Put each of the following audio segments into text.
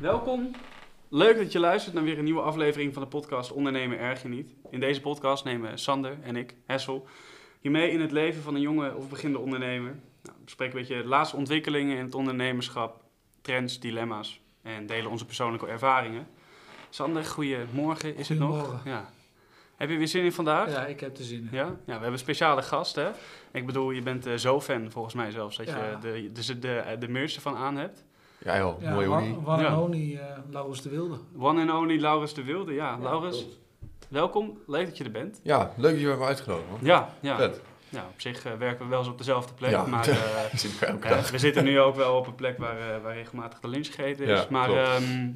Welkom. Leuk dat je luistert naar weer een nieuwe aflevering van de podcast Ondernemen erg je niet. In deze podcast nemen Sander en ik, Hessel, je mee in het leven van een jonge of beginnende ondernemer. Nou, we bespreken een beetje de laatste ontwikkelingen in het ondernemerschap, trends, dilemma's en delen onze persoonlijke ervaringen. Sander, goedemorgen is het nog? Ja. Heb je weer zin in vandaag? Ja, ik heb er zin in. Ja? ja, we hebben een speciale gast, hè? Ik bedoel, je bent eh, zo fan, volgens mij zelfs, dat Ja. je de, de, de, de merch ervan aan hebt. Ja joh, Ja, mooi. One, one Ja. and Only, eh, Laurens de Wilde. One and only Laurens de Wilde. Ja, Laurens, welkom. Leuk dat je er bent. Ja, leuk dat je me hebt uitgenodigd. man. Ja, ja. Vet. ja op zich eh, werken we wel eens op dezelfde plek, Ja. maar... eh, dag. we zitten nu ook wel op een plek waar, eh, waar regelmatig de lunch gegeten is. Ja, maar, ehm,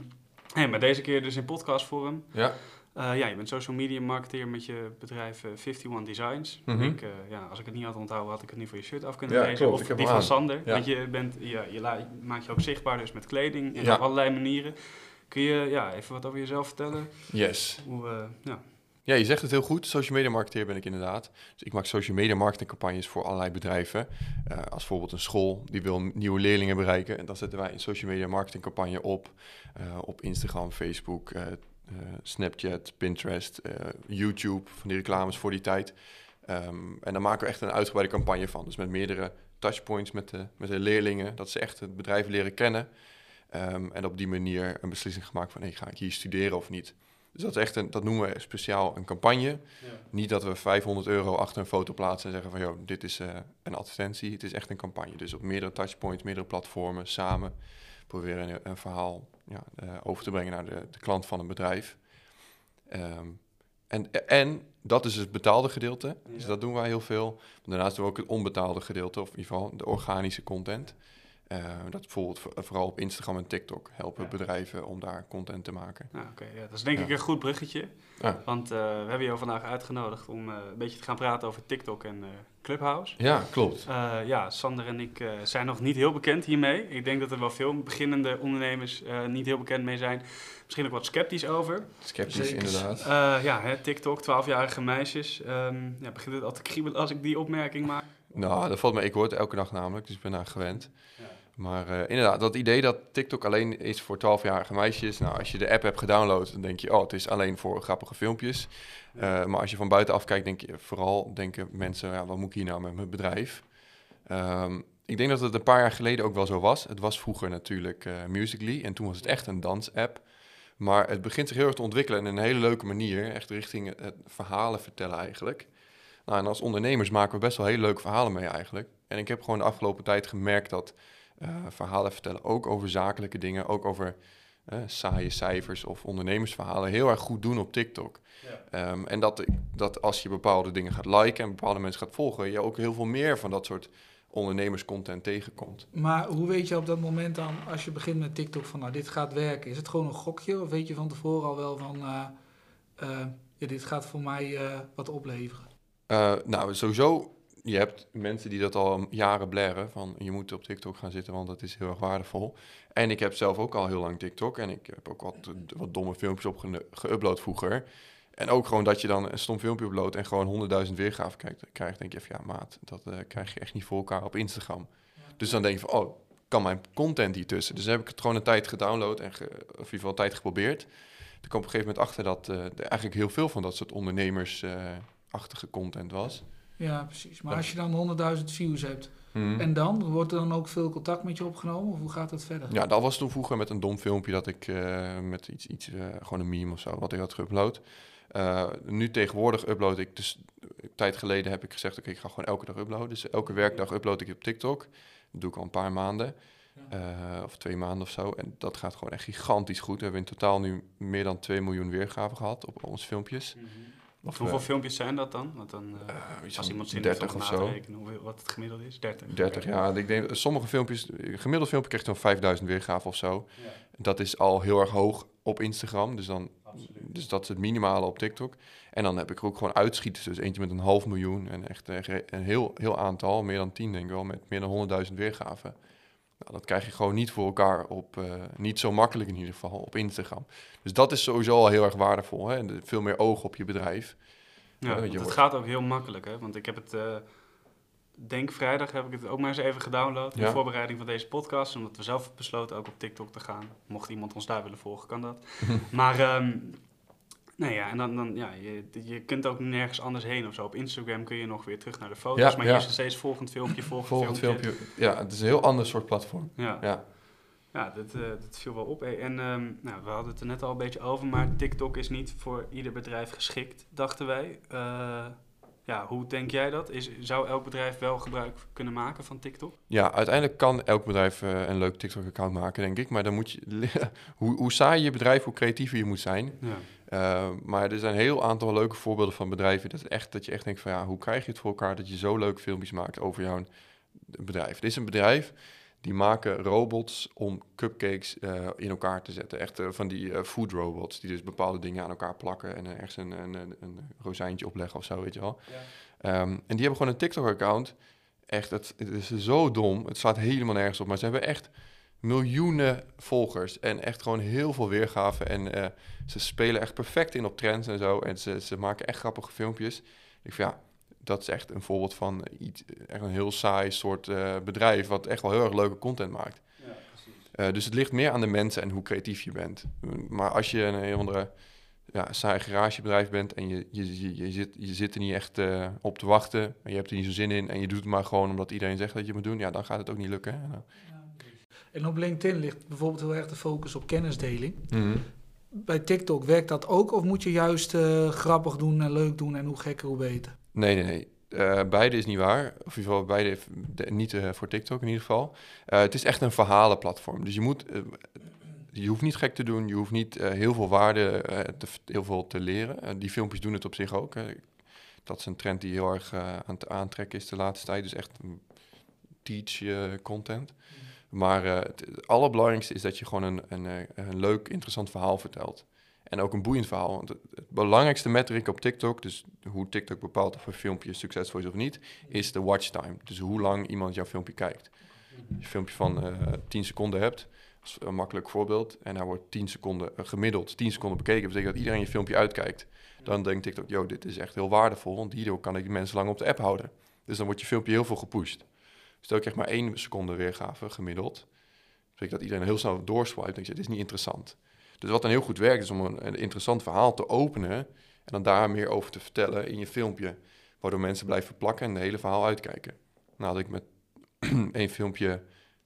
hey, maar deze keer dus in podcastvorm. Ja, Eh, ja, je bent social media marketeer met je bedrijf eh, 51 Designs. Mhm. ik, eh, ja, als ik het niet had onthouden, had ik het niet voor je shirt af kunnen Ja, lezen. klopt, of die van aan. Sander. Ja. Want je, bent, ja, je, maakt je ook zichtbaar dus met kleding en Ja. op allerlei manieren. Kun je ja, even wat over jezelf vertellen? yes. Hoe, eh, ja. Ja, je zegt het heel goed. Social media marketeer ben ik inderdaad. Dus ik maak social media marketing campagnes voor allerlei bedrijven. Eh, als bijvoorbeeld een school die wil nieuwe leerlingen bereiken. En dan zetten wij een social media marketing campagne op. eh, op Instagram, Facebook, eh, eh, Snapchat, Pinterest, eh, YouTube. Van die reclames voor die tijd. Ehm, en dan maken we echt een uitgebreide campagne van. Dus met meerdere touchpoints met de, met de leerlingen. Dat ze echt het bedrijf leren kennen. Ehm, en op die manier een beslissing gemaakt van... Hey, ga ik hier studeren of niet? Dus dat, is echt een, dat noemen we speciaal een campagne. Niet dat we 500 euro achter een foto plaatsen en zeggen van... joh, dit is eh, een advertentie. Het is echt een campagne. Dus op meerdere touchpoints, meerdere platformen, samen... proberen een, een verhaal ja, eh, over te brengen naar de, de klant van een bedrijf. Ehm, en, en dat is het betaalde gedeelte. Dus dat doen wij heel veel. Daarnaast doen we ook het onbetaalde gedeelte, of in ieder geval de organische content. Eh, dat bijvoorbeeld voor- vooral op Instagram en TikTok helpen Ja. bedrijven om daar content te maken. Nou, oké, ja, dat is denk Ja. ik een goed bruggetje. Ja. Want eh, we hebben jou vandaag uitgenodigd om een beetje te gaan praten over TikTok en Clubhouse. Ja, klopt. Eh, ja, Sander en ik eh, zijn nog niet heel bekend hiermee. Ik denk dat er wel veel beginnende ondernemers eh, niet heel bekend mee zijn. Misschien ook wat sceptisch over. Sceptisch Zeker. inderdaad. Eh, ja, hè, TikTok, 12-jarige meisjes. Ehm ja, begint het al te kriebelen als ik die opmerking maak. Nou, dat valt me. Ik hoor het elke dag namelijk, dus ik ben daar gewend. Ja. Maar eh, inderdaad, dat idee dat TikTok alleen is voor 12-jarige meisjes. Nou, als je de app hebt gedownload, dan denk je, oh, het is alleen voor grappige filmpjes. Eh, maar als je van buitenaf kijkt, denk je vooral denken mensen, ja, wat moet ik hier nou met mijn bedrijf? Ehm, ik denk dat het een paar jaar geleden ook wel zo was. Het was vroeger natuurlijk eh Musical.ly en toen was het echt een dansapp. Maar het begint zich heel erg te ontwikkelen in een hele leuke manier. Echt richting het verhalen vertellen eigenlijk. Nou, en als ondernemers maken we best wel hele leuke verhalen mee eigenlijk. En ik heb gewoon de afgelopen tijd gemerkt dat verhalen vertellen, ook over zakelijke dingen, ook over eh, saaie cijfers of ondernemersverhalen, heel erg goed doen op TikTok. Ehm, en dat, dat als je bepaalde dingen gaat liken en bepaalde mensen gaat volgen, je ook heel veel meer van dat soort ondernemerscontent tegenkomt. Maar hoe weet je op dat moment dan, als je begint met TikTok, van nou, dit gaat werken? Is het gewoon een gokje? Of weet je van tevoren al wel van, eh, eh, ja, dit gaat voor mij eh, wat opleveren? Eh, nou, sowieso, je hebt mensen die dat al jaren blaren, van je moet op TikTok gaan zitten, want dat is heel erg waardevol. En ik heb zelf ook al heel lang TikTok en ik heb ook wat, wat domme filmpjes op ge- geüpload vroeger. En ook gewoon dat je dan een stom filmpje uploadt en gewoon 100.000 weergaven krijgt, denk je even, ja maat, dat eh, krijg je echt niet voor elkaar op Instagram. Dus dan denk je van, oh, kan mijn content hier tussen? Dus heb ik het gewoon een tijd gedownload en ge, of in ieder geval een tijd geprobeerd. Toen kwam op een gegeven moment achter dat eh, er eigenlijk heel veel van dat soort ondernemersachtige content was. Ja, precies. Maar Ja. als je dan 100.000 views hebt, en dan, wordt er dan ook veel contact met je opgenomen? Of hoe gaat dat verder? Ja, dat was toen vroeger met een dom filmpje dat ik eh, met iets, iets eh, gewoon een meme of zo, wat ik had geüpload. Eh, nu tegenwoordig upload ik, dus een tijd geleden heb ik gezegd, oké, ik ga gewoon elke dag uploaden. Dus elke werkdag upload ik op TikTok. Dat doe ik al een paar maanden, of twee maanden of zo. En dat gaat gewoon echt gigantisch goed. We hebben in totaal nu meer dan 2 miljoen weergaven gehad op onze filmpjes. Of Of, hoeveel filmpjes zijn dat dan? Want dan eh, Eh, als iemand zin 30 heeft om na te rekenen hoeveel, wat het gemiddeld is. 30. 30, ja. Ik denk, sommige filmpjes, gemiddeld filmpje krijgt dan 5000 weergaven of zo. Dat is al heel erg hoog op Instagram. Dus, dan, absoluut. dus dat is het minimale op TikTok. En dan heb ik er ook gewoon uitschieters. Dus eentje met een half miljoen. En echt een heel, heel aantal, meer dan 10 denk ik wel, met meer dan 100.000 weergaven. Nou, dat krijg je gewoon niet voor elkaar op, eh, niet zo makkelijk in ieder geval, op Instagram. Dus dat is sowieso al heel erg waardevol. Hè? Veel meer oog op je bedrijf. Ja, je het gaat ook heel makkelijk, hè? Want ik heb het... eh, denk vrijdag heb ik het ook maar eens even gedownload. In Ja. voorbereiding van deze podcast. Omdat we zelf besloten ook op TikTok te gaan. Mocht iemand ons daar willen volgen, kan dat. maar, ehm, nee ja, en dan, dan ja, je, je kunt ook nergens anders heen of zo. Op Instagram kun je nog weer terug naar de foto's. Ja, maar ja. hier is er steeds volgend filmpje, volgend, Volgend filmpje. filmpje. Ja, het is een heel ander soort platform. Ja. Ja. Ja, dat, eh, dat viel wel op. En ehm, nou, we hadden het er net al een beetje over, maar TikTok is niet voor ieder bedrijf geschikt, dachten wij. Eh, ja, hoe denk jij dat? Is, zou elk bedrijf wel gebruik kunnen maken van TikTok? Ja, uiteindelijk kan elk bedrijf eh, een leuk TikTok-account maken, denk ik. Maar dan moet je, hoe, hoe saai je bedrijf, hoe creatiever je moet zijn. Ja. Uh, maar er zijn een heel aantal leuke voorbeelden van bedrijven. Dat, echt, dat je echt denkt van ja, hoe krijg je het voor elkaar dat je zo leuke filmpjes maakt over jouw bedrijf. Dit is een bedrijf die maken robots om cupcakes uh, in elkaar te zetten. Echt uh, van die uh, food robots die dus bepaalde dingen aan elkaar plakken en ergens een, een, een, een rozijntje opleggen of zo, weet je wel. Ja. Um, en die hebben gewoon een TikTok-account. Echt, het, het is zo dom. Het slaat helemaal nergens op. Maar ze hebben echt miljoenen volgers en echt gewoon heel veel weergaven. En ze spelen echt perfect in op trends en zo. En ze, ze maken echt grappige filmpjes. Ik vind ja, dat is echt een voorbeeld van iets, echt een heel saai soort uh, bedrijf... wat echt wel heel erg leuke content maakt. Ja, uh, dus het ligt meer aan de mensen en hoe creatief je bent. Maar als je een heel andere ja, saai garagebedrijf bent... en je, je, je, je, zit, je zit er niet echt uh, op te wachten... en je hebt er niet zo zin in... en je doet het maar gewoon omdat iedereen zegt dat je het moet doen... ja, dan gaat het ook niet lukken. Hè? En op LinkedIn ligt bijvoorbeeld heel erg de focus op kennisdeling. Mm -hmm. Bij TikTok werkt dat ook of moet je juist grappig doen en leuk doen en hoe gekker hoe beter? Nee, nee, nee. Uh, beide is niet waar. Of in ieder geval beide de, niet uh, voor TikTok in ieder geval. Uh, het is echt een verhalenplatform. Dus je moet, je hoeft niet gek te doen. Je hoeft niet heel veel waarde, te, heel veel te leren. die filmpjes doen het op zich ook. Hè. Dat is een trend die heel erg aan het aantrekken is de laatste tijd. Dus echt teach content. Maar het, het allerbelangrijkste is dat je gewoon een, een, een leuk, interessant verhaal vertelt. En ook een boeiend verhaal. Want het, belangrijkste metric op TikTok, dus hoe TikTok bepaalt of een filmpje succesvol is of niet, is de watch time. Dus hoe lang iemand jouw filmpje kijkt. Als je een filmpje van uh, 10 seconden hebt, als een makkelijk voorbeeld, en hij wordt 10 seconden, uh, gemiddeld 10 seconden bekeken, betekent dat iedereen je filmpje uitkijkt. Dan denkt TikTok, yo, dit is echt heel waardevol, want hierdoor kan ik mensen lang op de app houden. Dus dan wordt je filmpje heel veel gepusht. Stel, ik krijg maar één seconde weergave gemiddeld. betekent dat iedereen heel snel doorswipe. je, dit is niet interessant. Dus wat dan heel goed werkt, is om een, interessant verhaal te openen en dan daar meer over te vertellen in je filmpje. Waardoor mensen blijven plakken en het hele verhaal uitkijken. Nou had ik met één filmpje,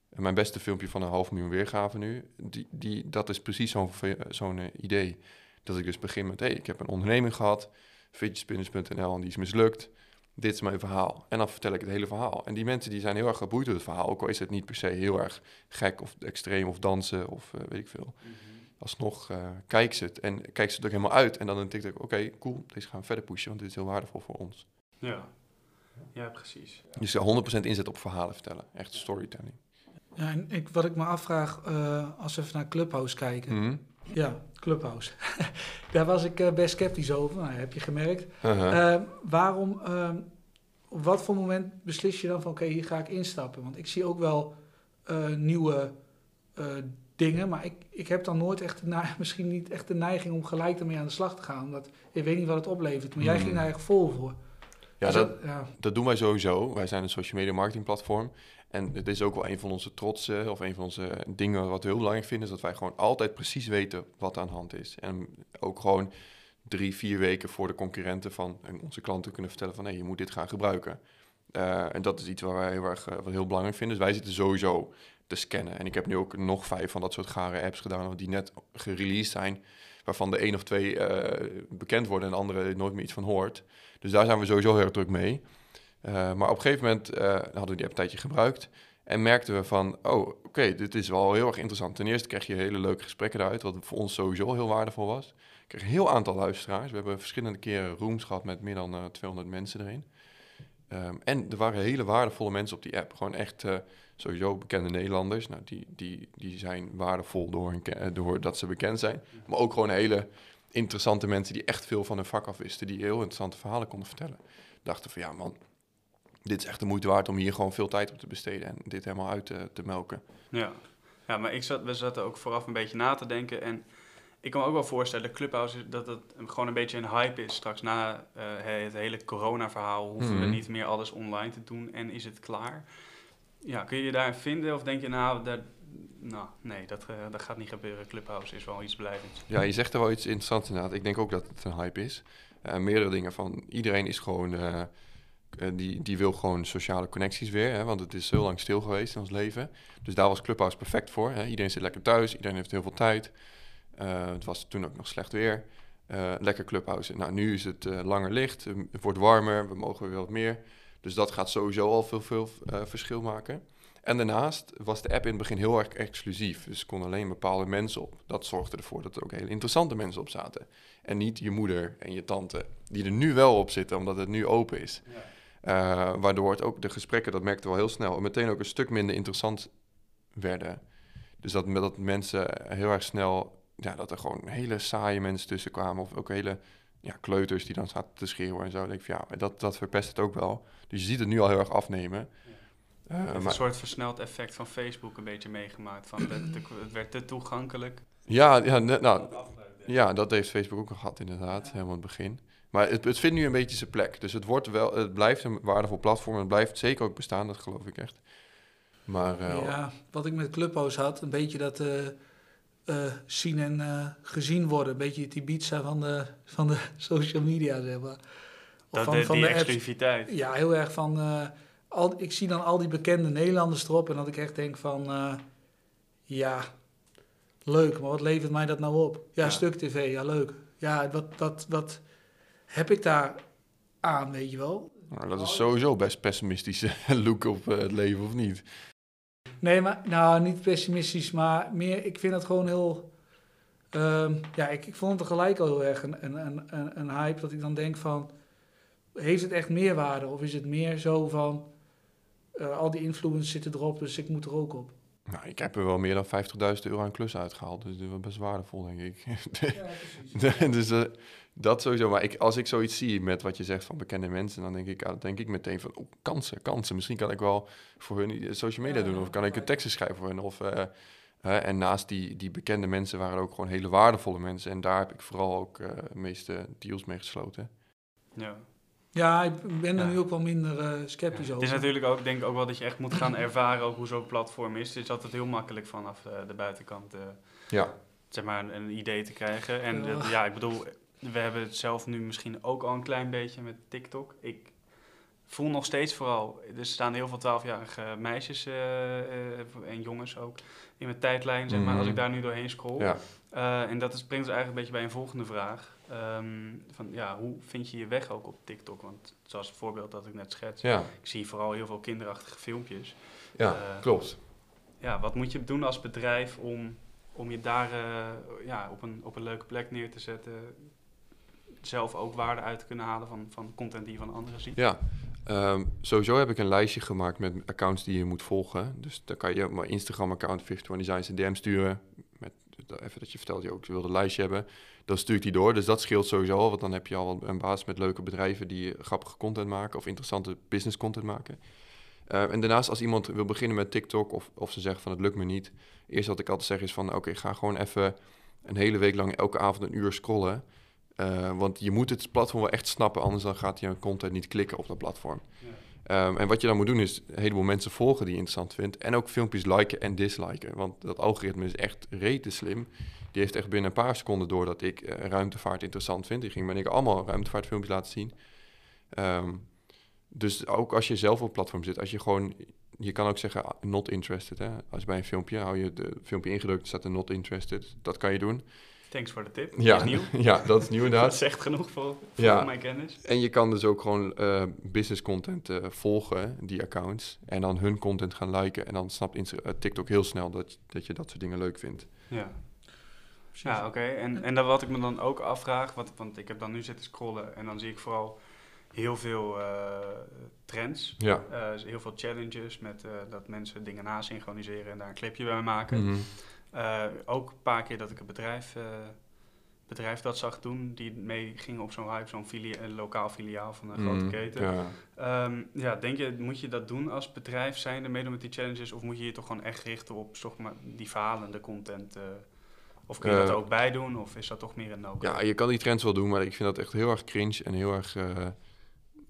mijn beste filmpje van een half miljoen weergaven nu, die, die, dat is precies zo'n zo'n uh, idee. Dat ik dus begin met, hey, ik heb een onderneming gehad, fidgetspinners.nl, en die is mislukt. Dit is mijn verhaal. En dan vertel ik het hele verhaal. En die mensen die zijn heel erg geboeid door het verhaal, ook al is het niet per se heel erg gek of extreem of dansen of uh, weet ik veel. -hmm alsnog uh, kijk ze het. En kijk ze het ook helemaal uit. En dan denk ik, oké, okay, cool, deze gaan we verder pushen, want dit is heel waardevol voor ons. Ja, ja precies. Dus 100% inzet op verhalen vertellen. Echt storytelling. Ja, en ik, wat ik me afvraag, uh, als we even naar Clubhouse kijken. Mm -hmm. Ja, Clubhouse. Daar was ik uh, best sceptisch over, nou, heb je gemerkt. Uh -huh. waarom, op wat voor moment beslis je dan van, oké, okay, hier ga ik instappen? Want ik zie ook wel nieuwe dingen, maar ik, ik heb dan nooit echt, de misschien niet echt de neiging om gelijk ermee aan de slag te gaan, omdat ik weet niet wat het oplevert. Maar jij Hmm. ging daar echt vol voor. Ja, Dus dat, ja. dat doen wij sowieso. Wij zijn een social media marketing platform. En het is ook wel een van onze trotsen of een van onze dingen wat we heel belangrijk vinden, is dat wij gewoon altijd precies weten wat aan de hand is. En ook gewoon drie, vier weken voor de concurrenten van onze klanten kunnen vertellen van hé, je moet dit gaan gebruiken. Uh, en dat is iets waar wij heel erg uh, wat heel belangrijk vinden. Dus wij zitten sowieso te scannen. En ik heb nu ook nog vijf van dat soort gare apps gedaan die net gereleased zijn, waarvan de één of twee uh, bekend worden en de andere nooit meer iets van hoort. Dus daar zijn we sowieso heel druk mee. Uh, maar op een gegeven moment uh, hadden we die app een tijdje gebruikt en merkten we van, oh, oké, dit is wel heel erg interessant. Ten eerste kreeg je hele leuke gesprekken eruit, wat voor ons sowieso heel waardevol was. Kreeg een heel aantal luisteraars. We hebben verschillende keren rooms gehad met meer dan uh, 200 mensen erin. Um, en er waren hele waardevolle mensen op die app. Gewoon echt uh, sowieso bekende Nederlanders. Nou, die, die, die zijn waardevol door, hun, door dat ze bekend zijn. Maar ook gewoon hele interessante mensen die echt veel van hun vak af wisten. Die heel interessante verhalen konden vertellen. Dachten van ja man, dit is echt de moeite waard om hier gewoon veel tijd op te besteden. En dit helemaal uit te, te melken. Ja. ja, maar ik zat, we zaten ook vooraf een beetje na te denken. En ik kan me ook wel voorstellen, Clubhouse, dat het gewoon een beetje een hype is. Straks na eh, het hele corona-verhaal hoeven we Mhm. niet meer alles online te doen en is het klaar. Ja, kun je je daarin vinden of denk je nou, dat, nou nee, dat, eh, dat gaat niet gebeuren. Clubhouse is wel iets blijvends. Ja, je zegt er wel iets interessants inderdaad. Ik denk ook dat het een hype is. Eh, meerdere dingen van iedereen is gewoon, die, die wil gewoon sociale connecties weer. Hè, want het is heel lang stil geweest in ons leven. Dus daar was Clubhouse perfect voor. Hè. Iedereen zit lekker thuis, iedereen heeft heel veel tijd. Eh, het was toen ook nog slecht weer. Eh, lekker Clubhouse. Nou, nu is het eh, langer licht, het wordt warmer, we mogen weer wat meer. Dus dat gaat sowieso al veel, veel verschil maken. En daarnaast was de app in het begin heel erg exclusief. Dus kon alleen bepaalde mensen op. Dat zorgde ervoor dat er ook hele interessante mensen op zaten. En niet je moeder en je tante, die er nu wel op zitten, omdat het nu open is. Eh, waardoor het ook de gesprekken, dat merkte wel heel snel, meteen ook een stuk minder interessant werden. Dus dat, dat mensen heel erg snel, ja, dat er gewoon hele saaie mensen tussen kwamen. Of ook hele ja, kleuters die dan zaten te schreeuwen en zo. Dan denk ik van ja, dat, dat verpest het ook wel. Dus je ziet het nu al heel erg afnemen. Eh, Het heeft maar- een soort versneld effect van Facebook een beetje meegemaakt. Van de, de- het werd te toegankelijk. ja, ja, ne- nou, Ja, dat heeft Facebook ook gehad inderdaad, helemaal in het begin. Maar het, het vindt nu een beetje zijn plek. Dus het, wordt wel, het blijft een waardevol platform. Het blijft zeker ook bestaan, dat geloof ik echt. Maar eh, Ja, wat ik met Clubhouse had, een beetje dat eh, eh, zien en eh, gezien worden. Een beetje het Ibiza van de, van de social media, zeg maar. Of Dat, van, de, van die de exclusiviteit. Ja, heel erg van... eh, al, ik zie dan al die bekende Nederlanders erop en dat ik echt denk van... eh, ja, leuk, maar wat levert mij dat nou op? Ja, Ja. stuk tv, ja leuk. Ja, wat, wat, wat heb ik daar aan, weet je wel? nou, dat is sowieso best pessimistische look op eh, het leven, of niet? Nee, maar nou, niet pessimistisch, maar meer, ik vind het gewoon heel. ehm, ja, ik, ik vond het tegelijk al heel erg een, een, een, een, hype dat ik dan denk van. Heeft het echt meerwaarde? Of is het meer zo van. eh, al die influencers zitten erop, dus ik moet er ook op. Nou, ik heb er wel meer dan 50.000 euro aan klus uitgehaald. Dus dat was best waardevol, denk ik. dus eh, dat sowieso. Maar ik, als ik zoiets zie met wat je zegt van bekende mensen, dan denk ik, ah, dan denk ik meteen van, oh, kansen, kansen. Misschien kan ik wel voor hun eh, social media Ja, doen. Of kan ik een ja. teksten schrijven voor hun. Of, eh, hè, en naast die, die bekende mensen waren er ook gewoon hele waardevolle mensen. En daar heb ik vooral ook eh, de meeste deals mee gesloten. Ja. Ja, ik ben er Ja. nu ook wel minder eh, sceptisch Het over. is natuurlijk ook, denk ik ook wel dat je echt moet gaan ervaren ook hoe zo'n platform is. Het is altijd heel makkelijk vanaf eh, de buitenkant eh, Ja, zeg maar een, een idee te krijgen. En ja, ik bedoel, we hebben het zelf nu misschien ook al een klein beetje met TikTok. Ik voel nog steeds vooral, er staan heel veel twaalfjarige meisjes eh, eh, en jongens ook in mijn tijdlijn, zeg maar, Mhm. als ik daar nu doorheen scroll. ja. Eh, en dat is, brengt ons eigenlijk een beetje bij een volgende vraag. Ehm, van, ja, hoe vind je je weg ook op TikTok? Want zoals het voorbeeld dat ik net schets, ja, ik zie vooral heel veel kinderachtige filmpjes. ja klopt. Ja, wat moet je doen als bedrijf om, om je daar ja, op, een, op een leuke plek neer te zetten? Zelf ook waarde uit te kunnen halen van, van content die je van anderen ziet? Ja, ehm, sowieso heb ik een lijstje gemaakt met accounts die je moet volgen. Dus dan kan je mijn Instagram-account 51 Designs een DM sturen. Met, even dat je vertelt, je ook wil een lijstje hebben. Dan stuur ik die door. Dus dat scheelt sowieso al, want dan heb je al een basis met leuke bedrijven die grappige content maken of interessante business content maken. Eh, en daarnaast, als iemand wil beginnen met TikTok of, of ze zeggen van het lukt me niet. Eerst wat ik altijd zeg is van oké, ga gewoon even een hele week lang elke avond een uur scrollen. Eh, want je moet het platform wel echt snappen, anders dan gaat je content niet klikken op dat platform. Ehm, en wat je dan moet doen is een heleboel mensen volgen die je interessant vindt. En ook filmpjes liken en disliken. Want dat algoritme is echt rete slim. Die heeft echt binnen een paar seconden door dat ik eh, ruimtevaart interessant vind. Die ging me en ik allemaal ruimtevaartfilmpjes laten zien. Ehm, dus ook als je zelf op het platform zit, als je gewoon... Je kan ook zeggen, ah, not interested. Hè? Als bij een filmpje, hou je het filmpje ingedrukt, staat er not interested. Dat kan je doen. Thanks voor de tip. Ja, Dat is nieuw. ja dat is nieuw inderdaad. Dat zegt genoeg voor, voor Ja. mijn kennis. En je kan dus ook gewoon eh, business content eh, volgen, die accounts. En dan hun content gaan liken. En dan snapt Insta- eh, TikTok heel snel dat, dat je dat soort dingen leuk vindt. Ja. Ja, oké. En, en dan wat ik me dan ook afvraag, wat, want ik heb dan nu zitten scrollen en dan zie ik vooral heel veel eh, trends. Ja. Eh, dus heel veel challenges met eh, dat mensen dingen nasynchroniseren en daar een clipje bij maken. Mhm. Eh, ook een paar keer dat ik een bedrijf, eh, bedrijf dat zag doen, die mee ging op zo'n hype, zo'n filia- lokaal filiaal van een grote Mhm. keten. Ja. Ehm, ja, denk je, moet je dat doen als bedrijf zijnde, meedoen met die challenges, of moet je je toch gewoon echt richten op zeg maar, die falende content eh, Of kun je dat ook bij doen, of is dat toch meer een no no Ja, je kan die trends wel doen, maar ik vind dat echt heel erg cringe en heel erg,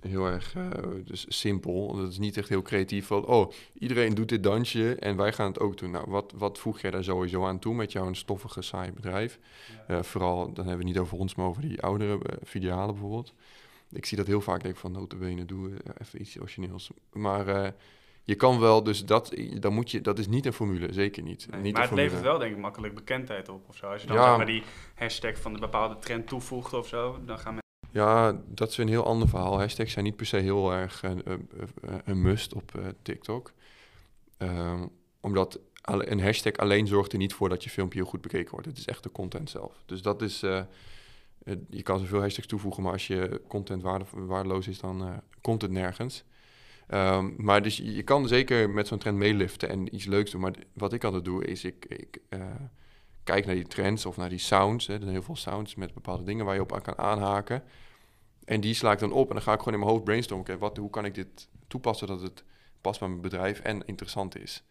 heel erg eh, dus simpel. Dat is niet echt heel creatief. Van, oh, iedereen doet dit dansje en wij gaan het ook doen. Nou, wat, wat voeg jij daar sowieso aan toe met jouw stoffige, saai bedrijf? Eh, vooral, dan hebben we het niet over ons, maar over die oudere eh, filialen bijvoorbeeld. Ik zie dat heel vaak, denk ik van, notabene, doe eh, even iets origineels. Maar je kan wel, dus dat, dan moet je, dat is niet een formule, zeker niet. Nee, niet maar het levert wel denk ik makkelijk bekendheid op of zo. Als je dan Ja. zeg maar die hashtag van de bepaalde trend toevoegt of zo, dan gaan mensen... Ja, dat is een heel ander verhaal. Hashtags zijn niet per se heel erg een, een, must op eh, TikTok. Ehm, omdat een hashtag alleen zorgt er niet voor dat je filmpje heel goed bekeken wordt. Het is echt de content zelf. Dus dat is... eh, je kan zoveel hashtags toevoegen, maar als je content waarde, waardeloos is, dan eh, komt het nergens. Ehm, maar dus je, kan zeker met zo'n trend meeliften en iets leuks doen. Maar wat ik altijd doe, is ik, ik kijk naar die trends of naar die sounds. Hè. Er zijn heel veel sounds met bepaalde dingen waar je op aan kan aanhaken. En die sla ik dan op en dan ga ik gewoon in mijn hoofd brainstormen. Oké, wat, hoe kan ik dit toepassen dat het past bij mijn bedrijf en interessant is.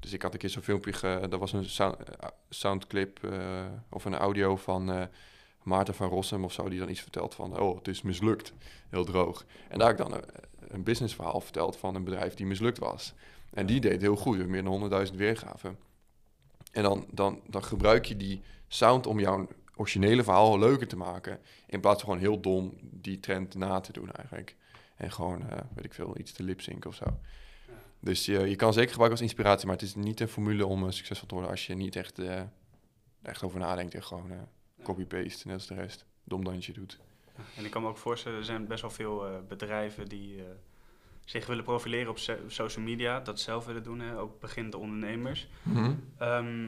Dus ik had een keer zo'n filmpje, ge, dat was een sound, eh, soundclip eh, of een audio van eh, Maarten van Rossum of zo, die dan iets vertelt van, oh, het is mislukt, heel droog. En daar heb ik dan een, een businessverhaal verteld van een bedrijf die mislukt was. En die deed heel goed, meer dan 100.000 weergaven. En dan, dan, dan gebruik je die sound om jouw originele verhaal leuker te maken. In plaats van gewoon heel dom die trend na te doen eigenlijk. En gewoon, eh, weet ik veel, iets te lipzinken of zo. Dus je, je kan zeker gebruiken als inspiratie, maar het is niet een formule om eh, succesvol te worden als je niet echt, eh, echt over nadenkt en gewoon copy-paste, net als de rest, dom dansje doet. En ik kan me ook voorstellen, er zijn best wel veel bedrijven die zich willen profileren op so- social media, dat zelf willen doen, hè, ook beginnende ondernemers. Ehm,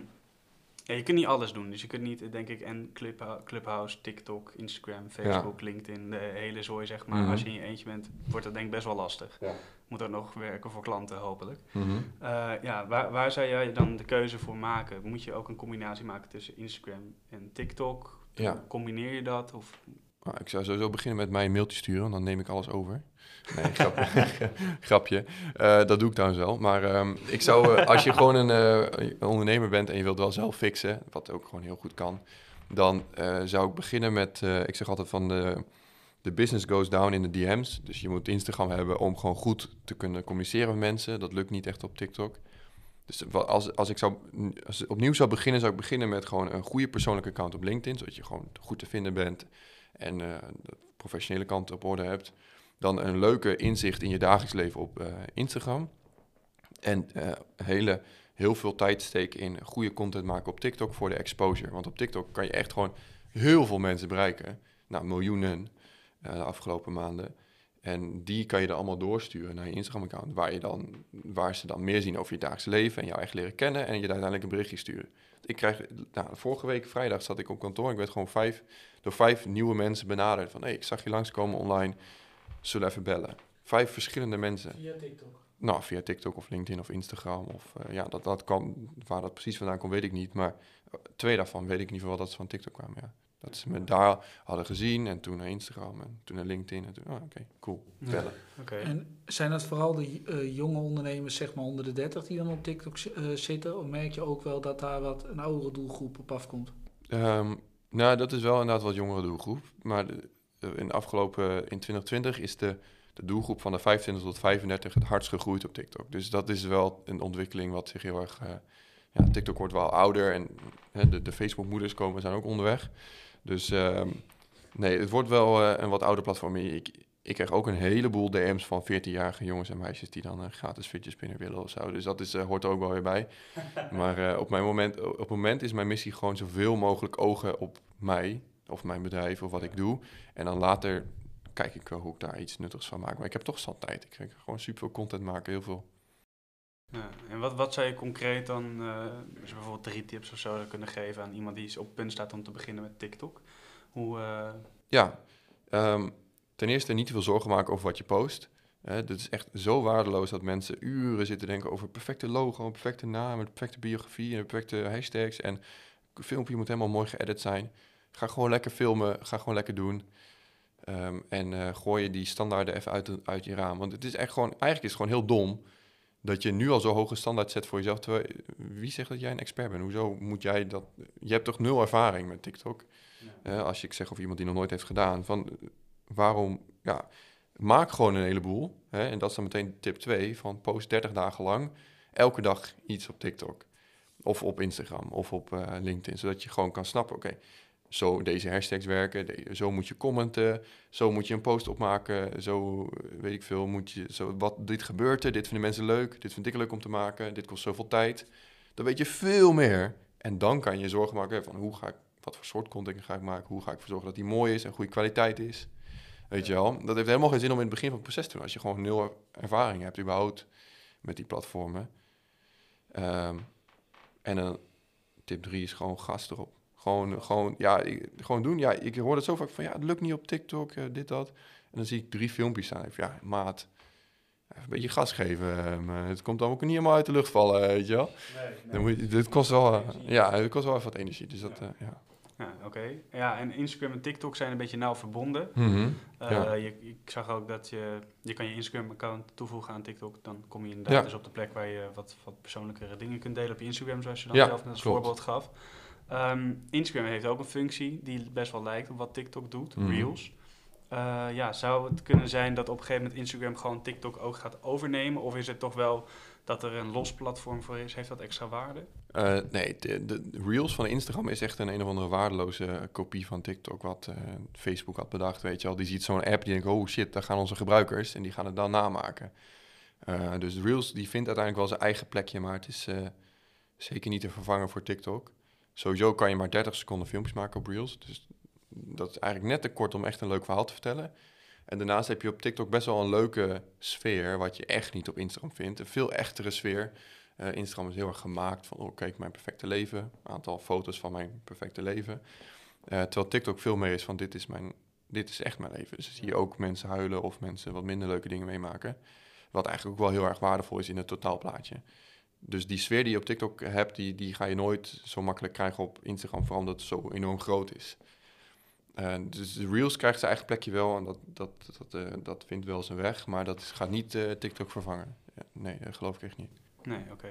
ja, je kunt niet alles doen. Dus je kunt niet, denk ik, en Clubhou- Clubhouse, TikTok, Instagram, Facebook, LinkedIn, de hele zooi, zeg maar. Mhm. Als je in je eentje bent, wordt dat denk ik best wel lastig. Ja. Moet ook nog werken voor klanten, hopelijk. Mhm. Eh, ja, waar, waar zou jij dan de keuze voor maken? Moet je ook een combinatie maken tussen Instagram en TikTok? Ja. Combineer je dat? Of, Nou, ik zou sowieso beginnen met mij een mailtje sturen, dan neem ik alles over. Nee, grapje. grapje. Eh, dat doe ik trouwens wel. Maar ehm, ik zou, eh, als je gewoon een, eh, een ondernemer bent en je wilt wel zelf fixen, wat ook gewoon heel goed kan, dan zou ik beginnen met, ik zeg altijd van de, de business goes down in de DM's. Dus je moet Instagram hebben om gewoon goed te kunnen communiceren met mensen. Dat lukt niet echt op TikTok. Dus als, als ik zou, als ik opnieuw zou beginnen, zou ik beginnen met gewoon een goede persoonlijke account op LinkedIn, zodat je gewoon goed te vinden bent en eh, de professionele kant op orde hebt. Dan een leuke inzicht in je dagelijks leven op eh, Instagram. En eh, hele, heel veel tijd steken in goede content maken op TikTok voor de exposure. Want op TikTok kan je echt gewoon heel veel mensen bereiken. Nou, miljoenen de afgelopen maanden. En die kan je dan allemaal doorsturen naar je Instagram-account. Waar, je dan, waar ze dan meer zien over je dagelijks leven en jou echt leren kennen. En je daar uiteindelijk een berichtje sturen. Ik krijg, nou, vorige week vrijdag zat ik op kantoor. Ik werd gewoon vijf, door vijf nieuwe mensen benaderd. Van, hé, hey, ik zag je langskomen online. Zullen we even bellen? Vijf verschillende mensen. Via TikTok. Nou, via TikTok of LinkedIn of Instagram. Of eh, ja, dat, dat kwam, waar dat precies vandaan komt, weet ik niet. Maar eh, twee daarvan weet ik in ieder geval dat ze van TikTok kwamen. Ja. Dat ze me daar hadden gezien en toen naar Instagram en toen naar LinkedIn. En toen, oh, oké, cool, Ja. bellen. Oké. En zijn dat vooral de eh, jonge ondernemers, zeg maar onder de 30, die dan op TikTok eh, zitten? Of merk je ook wel dat daar wat een oudere doelgroep op afkomt? Ehm, nou, dat is wel inderdaad wat jongere doelgroep. Maar de- in de afgelopen, in 2020 is de, de doelgroep van de 25 tot 35 het hardst gegroeid op TikTok. Dus dat is wel een ontwikkeling wat zich heel erg... eh, ja, TikTok wordt wel ouder en hè, de, de Facebook-moeders komen, zijn ook onderweg. Dus ehm, nee, het wordt wel eh, een wat ouder platform. Ik, ik krijg ook een heleboel DM's van 14-jarige jongens en meisjes die dan een gratis fidget spinner willen of zo. Dus dat is, eh, hoort er ook wel weer bij. Maar op, mijn moment, op het moment is mijn missie gewoon zoveel mogelijk ogen op mij of mijn bedrijf of wat ik doe. En dan later kijk ik wel hoe ik daar iets nuttigs van maak. Maar ik heb toch zat tijd. Ik kan gewoon super veel content maken, heel veel. En wat, wat zou je concreet dan, eh, als je bijvoorbeeld drie tips of zo kunnen geven aan iemand die op punt staat om te beginnen met TikTok? Hoe, eh, Ja, ehm, ten eerste niet te veel zorgen maken over wat je post. Hè, dit is echt zo waardeloos dat mensen uren zitten denken over perfecte logo, perfecte naam, perfecte biografie en perfecte hashtags. En een filmpje moet helemaal mooi geëdit zijn. Ga gewoon lekker filmen, ga gewoon lekker doen. Ehm, en eh, gooi je die standaarden even uit, uit je raam. Want het is echt gewoon, eigenlijk is het gewoon heel dom dat je nu al zo hoge standaard zet voor jezelf. Terwijl, wie zegt dat jij een expert bent? Hoezo moet jij dat... Je hebt toch nul ervaring met TikTok? Eh, als ik zeg of iemand die nog nooit heeft gedaan. Van eh, waarom... Ja, maak gewoon een heleboel. Hè? En dat is dan meteen tip 2 van post 30 dagen lang elke dag iets op TikTok. Of op Instagram of op eh, LinkedIn. Zodat je gewoon kan snappen, oké, zo deze hashtags werken, de- zo moet je commenten, zo moet je een post opmaken, zo eh, weet ik veel, moet je, zo, wat, dit gebeurt er, dit vinden mensen leuk, dit vind ik leuk om te maken, dit kost zoveel tijd. Dan weet je veel meer. En dan kan je zorgen maken van hoe ga ik, wat voor soort content ga ik maken, hoe ga ik ervoor zorgen dat die mooi is en goede kwaliteit is. Weet je wel, dat heeft helemaal geen zin om in het begin van het proces te doen. Als je gewoon nul er- ervaring hebt überhaupt met die platformen. Ehm, en een tip 3 is gewoon gas erop. Gewoon, gewoon, ja, ik- gewoon doen. Ja, ik hoor het zo vaak van, ja, het lukt niet op TikTok, eh, dit, dat. En dan zie ik drie filmpjes staan. Ik ja, maat, even een beetje gas geven. eh, het komt dan ook niet helemaal uit de lucht vallen, weet je wel. Dan moet je, dit kost wel, eh, ja, het kost wel even wat energie. Dus dat, ja. Ja, oké. Ja, en Instagram en TikTok zijn een beetje nauw verbonden. Mhm. Eh, Ja. je, ik zag ook dat je, je kan je Instagram-account toevoegen aan TikTok. Dan kom je inderdaad Ja. dus op de plek waar je wat, wat persoonlijkere dingen kunt delen op je Instagram, zoals je dan Ja, zelf net als klopt. voorbeeld gaf. Ehm, Instagram heeft ook een functie die best wel lijkt op wat TikTok doet, Mhm. Reels. Eh, ja, zou het kunnen zijn dat op een gegeven moment Instagram gewoon TikTok ook gaat overnemen? Of is het toch wel dat er een los platform voor is? Heeft dat extra waarde? Eh, nee, de, de Reels van Instagram is echt een een of andere waardeloze kopie van TikTok, wat eh, Facebook had bedacht, weet je wel. Die ziet zo'n app, die denkt, oh shit, daar gaan onze gebruikers, en die gaan het dan namaken. Dus Reels, die vindt uiteindelijk wel zijn eigen plekje, maar het is zeker niet te vervangen voor TikTok. Sowieso kan je maar 30 seconden filmpjes maken op Reels, dus dat is eigenlijk net te kort om echt een leuk verhaal te vertellen. En daarnaast heb je op TikTok best wel een leuke sfeer, wat je echt niet op Instagram vindt. Een veel echtere sfeer. Eh, Instagram is heel erg gemaakt van, oh kijk, mijn perfecte leven. Een aantal foto's van mijn perfecte leven. Eh, terwijl TikTok veel meer is van, dit is, mijn, dit is echt mijn leven. Dus zie je ook mensen huilen of mensen wat minder leuke dingen meemaken. Wat eigenlijk ook wel heel erg waardevol is in het totaalplaatje. Dus die sfeer die je op TikTok hebt, die, die ga je nooit zo makkelijk krijgen op Instagram, vooral omdat het zo enorm groot is. Dus de Reels krijgt zijn eigen plekje wel en dat, dat, dat, eh, dat vindt wel zijn weg, maar dat gaat niet eh, TikTok vervangen. Ja, nee, dat geloof ik echt niet. Nee, oké.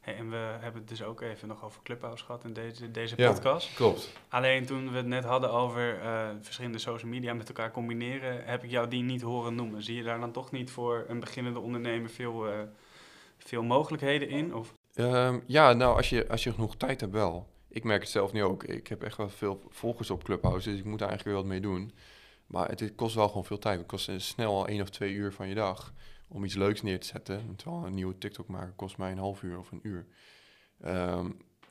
Hey, en we hebben het dus ook even nog over Clubhouse gehad in deze, deze Ja. podcast. Klopt. Alleen toen we het net hadden over eh, verschillende social media met elkaar combineren, heb ik jou die niet horen noemen. Zie je daar dan toch niet voor een beginnende ondernemer veel, veel mogelijkheden in? Of? Ehm, ja, nou, als je, als je genoeg tijd hebt wel. Ik merk het zelf nu ook. Ik heb echt wel veel volgers op Clubhouse, dus ik moet daar eigenlijk weer wat mee doen. Maar het, het kost wel gewoon veel tijd. Het kost eh, snel al één of twee uur van je dag om iets leuks neer te zetten. Terwijl een nieuwe TikTok maken kost mij een half uur of een uur. Ehm,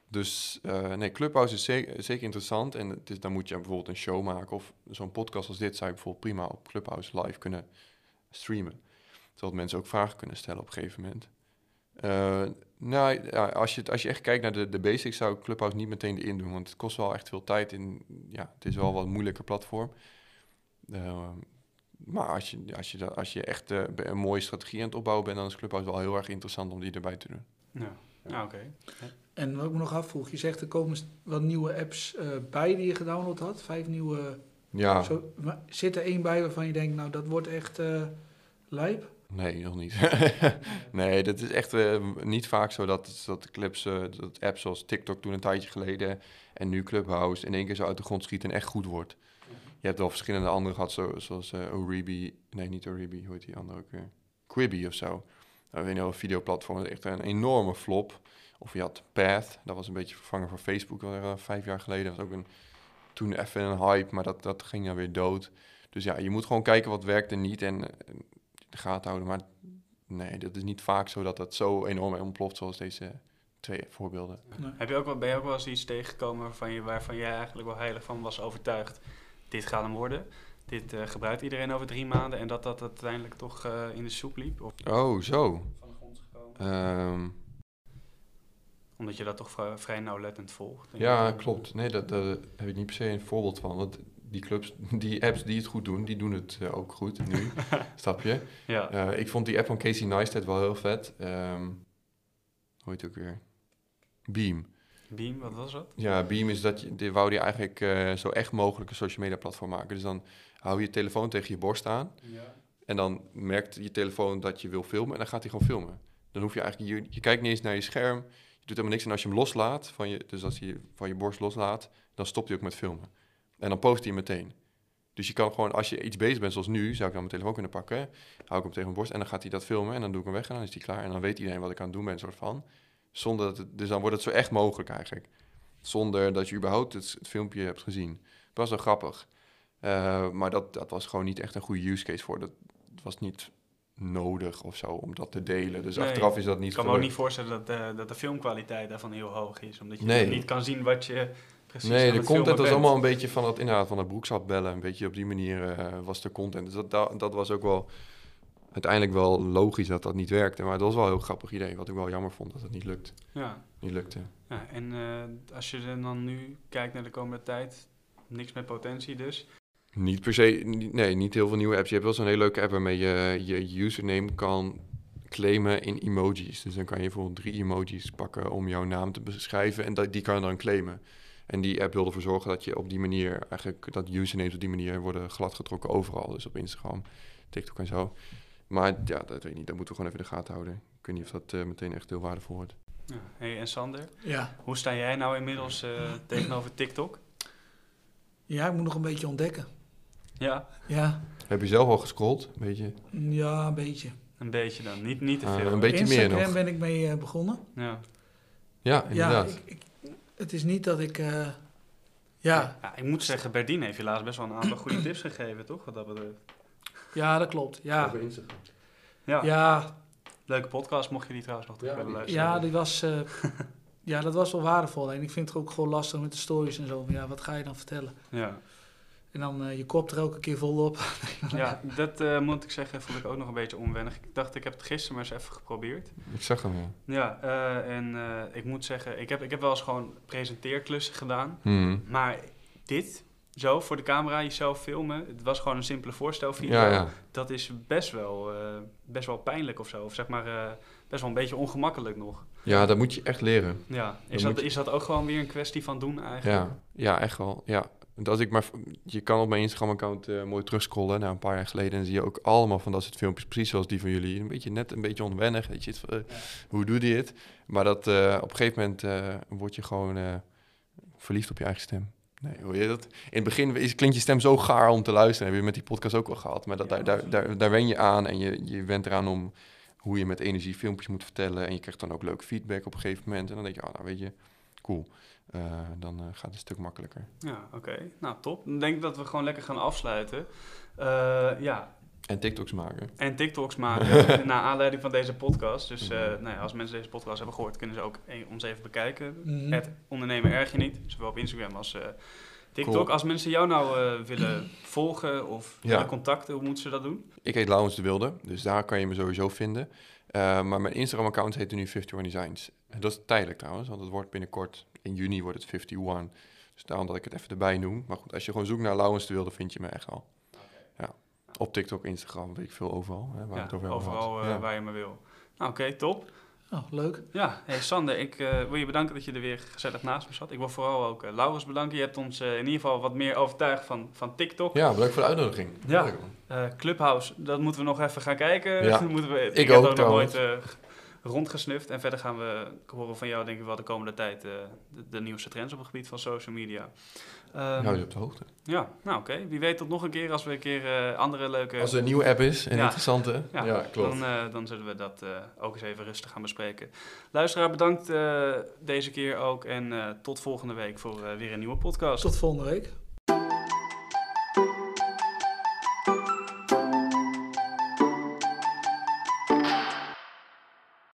dus eh, nee, Clubhouse is zeker, interessant. En het is, dan moet je bijvoorbeeld een show maken. Of zo'n podcast als dit zou je bijvoorbeeld prima op Clubhouse live kunnen streamen. Zodat mensen ook vragen kunnen stellen op een gegeven moment. Eh, nou, ja, als, je, als je echt kijkt naar de, de basics, zou ik Clubhouse niet meteen erin doen. Want het kost wel echt veel tijd. En ja, het is wel een wat moeilijker platform. Eh, maar als je, als je, dat- als je echt eh, een mooie strategie aan het opbouwen bent, dan is Clubhouse wel heel erg interessant om die erbij te doen. Ja, ja oké. En wat ik me nog afvroeg, je zegt er komen wat nieuwe apps eh, bij die je gedownload had. Vijf nieuwe. Ja, Zo, maar zit er één bij waarvan je denkt, nou dat wordt echt eh lijp? Nee, nog niet. nee, dat is echt eh, niet vaak zo dat, dat de clips, eh, dat apps zoals TikTok toen een tijdje geleden en nu Clubhouse in één keer zo uit de grond schieten en echt goed wordt. Je hebt wel verschillende andere gehad, zo, zoals eh Oribi. Nee, niet Oribi, hoe heet die andere ook weer? Quibi of zo. Dat weet je wel, een videoplatform. Echt een enorme flop. Of je had Path, dat was een beetje vervangen voor Facebook al vijf jaar geleden. Dat was ook een, toen even een hype, maar dat, dat ging dan weer dood. Dus ja, je moet gewoon kijken wat werkt en niet en de gaten houden. Maar nee, dat is niet vaak zo dat dat zo enorm ontploft zoals deze twee voorbeelden. Nee. Heb je ook wel, ben je ook wel eens iets tegengekomen waarvan, je, waarvan jij eigenlijk wel heilig van was overtuigd? Dit gaat hem worden. Dit eh, gebruikt iedereen over drie maanden. En dat dat uiteindelijk toch eh, in de soep liep? Of Oh, zo. van de grond gekomen? Ehm, Omdat je dat toch vrij, vrij nauwlettend volgt. Ja, klopt. Nee, dat, daar heb ik niet per se een voorbeeld van. Want die clubs, die apps die het goed doen, die doen het eh, ook goed nu. Snap je? Ja, Eh, ik vond die app van Casey Neistat wel heel vet. Ehm, hoe heet het ook weer? Beam. Beam, wat was dat? Ja, Beam is dat je, die wou die eigenlijk eh, zo echt mogelijk een social media platform maken. Dus dan hou je je telefoon tegen je borst aan. Ja. En dan merkt je telefoon dat je wil filmen en dan gaat hij gewoon filmen. Dan hoef je eigenlijk, je, je kijkt niet eens naar je scherm. Je doet helemaal niks. En als je hem loslaat, van je, dus als je van je borst loslaat, dan stopt hij ook met filmen. En dan post hij meteen. Dus je kan gewoon, als je iets bezig bent, zoals nu, zou ik dan mijn telefoon kunnen pakken. Hou ik hem tegen mijn borst en dan gaat hij dat filmen. En dan doe ik hem weg en dan is hij klaar. En dan weet iedereen wat ik aan het doen ben, soort van. Zonder dat het, dus dan wordt het zo echt mogelijk eigenlijk. Zonder dat je überhaupt het, het filmpje hebt gezien. Dat was wel grappig. Uh, maar dat, dat was gewoon niet echt een goede use case voor. Dat, dat was niet nodig of zo om dat te delen. Dus Nee, achteraf is dat niet Ik kan me ook gelukt. niet voorstellen dat, de dat de filmkwaliteit daarvan heel hoog is. Omdat je Nee. niet kan zien wat je precies Nee, de content was allemaal een beetje van het inderdaad van het broekzak bellen. Een beetje op die manier eh, was de content. Dus dat, dat, dat was ook wel uiteindelijk wel logisch dat dat niet werkte. Maar het was wel een heel grappig idee. Wat ik wel jammer vond dat het niet, lukt, Ja. niet lukte. ja en eh, als je dan nu kijkt naar de komende tijd, niks met potentie dus. Niet per se, nee, niet heel veel nieuwe apps. Je hebt wel zo'n hele leuke app waarmee je je username kan claimen in emojis. Dus dan kan je bijvoorbeeld drie emojis pakken om jouw naam te beschrijven en dat, die kan je dan claimen. En die app wil ervoor zorgen dat je op die manier, eigenlijk dat usernames op die manier worden gladgetrokken overal. Dus op Instagram, TikTok en zo. Maar ja, dat weet ik niet. Dat moeten we gewoon even in de gaten houden. Ik weet niet of dat eh, meteen echt heel waardevol wordt. Ja. Hey, en Sander, Ja. hoe sta jij nou inmiddels eh, tegenover TikTok? ja, ik moet nog een beetje ontdekken. Ja, Ja, Heb je zelf al gescrolld? Een beetje? ja een beetje. een beetje dan. Niet, niet te Ah, veel. een beetje meer Instagram nog. ben ik mee eh, begonnen. Ja. Ja, inderdaad. Ja, ik, ik, het is niet dat ik... eh, ja, Ja, ik moet zeggen, Berdien heeft helaas best wel een aantal goede tips gegeven, toch? Wat dat betreft. ja, dat klopt. Ja, Over Instagram. Ja, ja, leuke podcast, mocht je die trouwens nog terug Ja, luisteren. ja, die was, eh, ja, dat was wel waardevol. En ik vind het ook gewoon lastig met de stories en zo. Ja, wat ga je dan vertellen? Ja. En dan eh, je kop er elke keer vol op. Ja, dat eh, moet ik zeggen, vond ik ook nog een beetje onwennig. Ik dacht, ik heb het gisteren maar eens even geprobeerd. Ik zag hem, ja. Ja, eh, en eh, ik moet zeggen, ik heb, ik heb wel eens gewoon presenteerklussen gedaan. Hmm. Maar dit, zo voor de camera, jezelf filmen, het was gewoon een simpele voorstelvideo. Ja, ja. Dat is best wel, eh, best wel pijnlijk of zo. Of zeg maar, eh, best wel een beetje ongemakkelijk nog. ja, dat moet je echt leren. Ja, is dat, je- is dat ook gewoon weer een kwestie van doen eigenlijk? Ja, ja, echt wel. Ja. Want Als ik maar, je kan op mijn Instagram-account eh, mooi terugscrollen naar een paar jaar geleden. En zie je ook allemaal van dat soort filmpjes, precies zoals die van jullie. Een beetje net een beetje onwennig. Weet je, eh, hoe doe je het? Maar dat, eh, op een gegeven moment word je gewoon verliefd op je eigen stem. Nee, hoor je dat? In het begin is, klinkt je stem zo gaar om te luisteren. Heb je met die podcast ook wel gehad. Maar dat, Ja, daar, daar, daar, daar wen je aan en je, je went eraan om hoe je met energie filmpjes moet vertellen. En je krijgt dan ook leuk feedback op een gegeven moment. En dan denk je, oh, nou weet je, cool. Eh, dan eh, gaat het een stuk makkelijker. Ja, oké. Nou, top. Dan denk ik dat we gewoon lekker gaan afsluiten. Eh, ja, En TikToks maken. en TikToks maken naar aanleiding van deze podcast. Dus eh, nou ja, als mensen deze podcast hebben gehoord, kunnen ze ook ons even bekijken. Mhm. Het ondernemen erg je niet, zowel op Instagram als eh, TikTok. Cool. Als mensen jou nou eh, willen volgen of Ja. willen contacten, hoe moeten ze dat doen? Ik heet Laurens de Wilde, dus daar kan je me sowieso vinden. Eh, maar mijn Instagram-account heet nu 51 Designs. En dat is tijdelijk trouwens, want het wordt binnenkort, in juni wordt het 51. Dus daarom dat ik het even erbij noem. Maar goed, als je gewoon zoekt naar Laurens de Wilde, vind je me echt al. Ja. Op TikTok, Instagram, weet ik veel, overal. Hè, waar Ja, het over overal eh, Ja. waar je maar wil. Nou, oké, top. Oh, leuk. Ja, hey Sander, ik eh, wil je bedanken dat je er weer gezellig naast me zat. Ik wil vooral ook eh, Laurens bedanken. Je hebt ons in ieder geval wat meer overtuigd van, van TikTok. Ja, bedankt voor de uitnodiging. Ja. Eh, Clubhouse, dat moeten we nog even gaan kijken. Ja. moeten we, ik, Ik heb ook, ook nog nooit eh, rondgesnuft. En verder gaan we horen van jou, denk ik wel, de komende tijd eh, de, de nieuwste trends op het gebied van social media. Ehm, Hou je op de hoogte. ja, nou oké. Wie weet tot nog een keer als we een keer eh, andere leuke... Als er een nieuwe app is, een Ja. interessante. ja, Ja, klopt. Dan, eh, dan zullen we dat eh, ook eens even rustig gaan bespreken. Luisteraar, bedankt eh, deze keer ook. En eh, tot volgende week voor eh, weer een nieuwe podcast. Tot volgende week.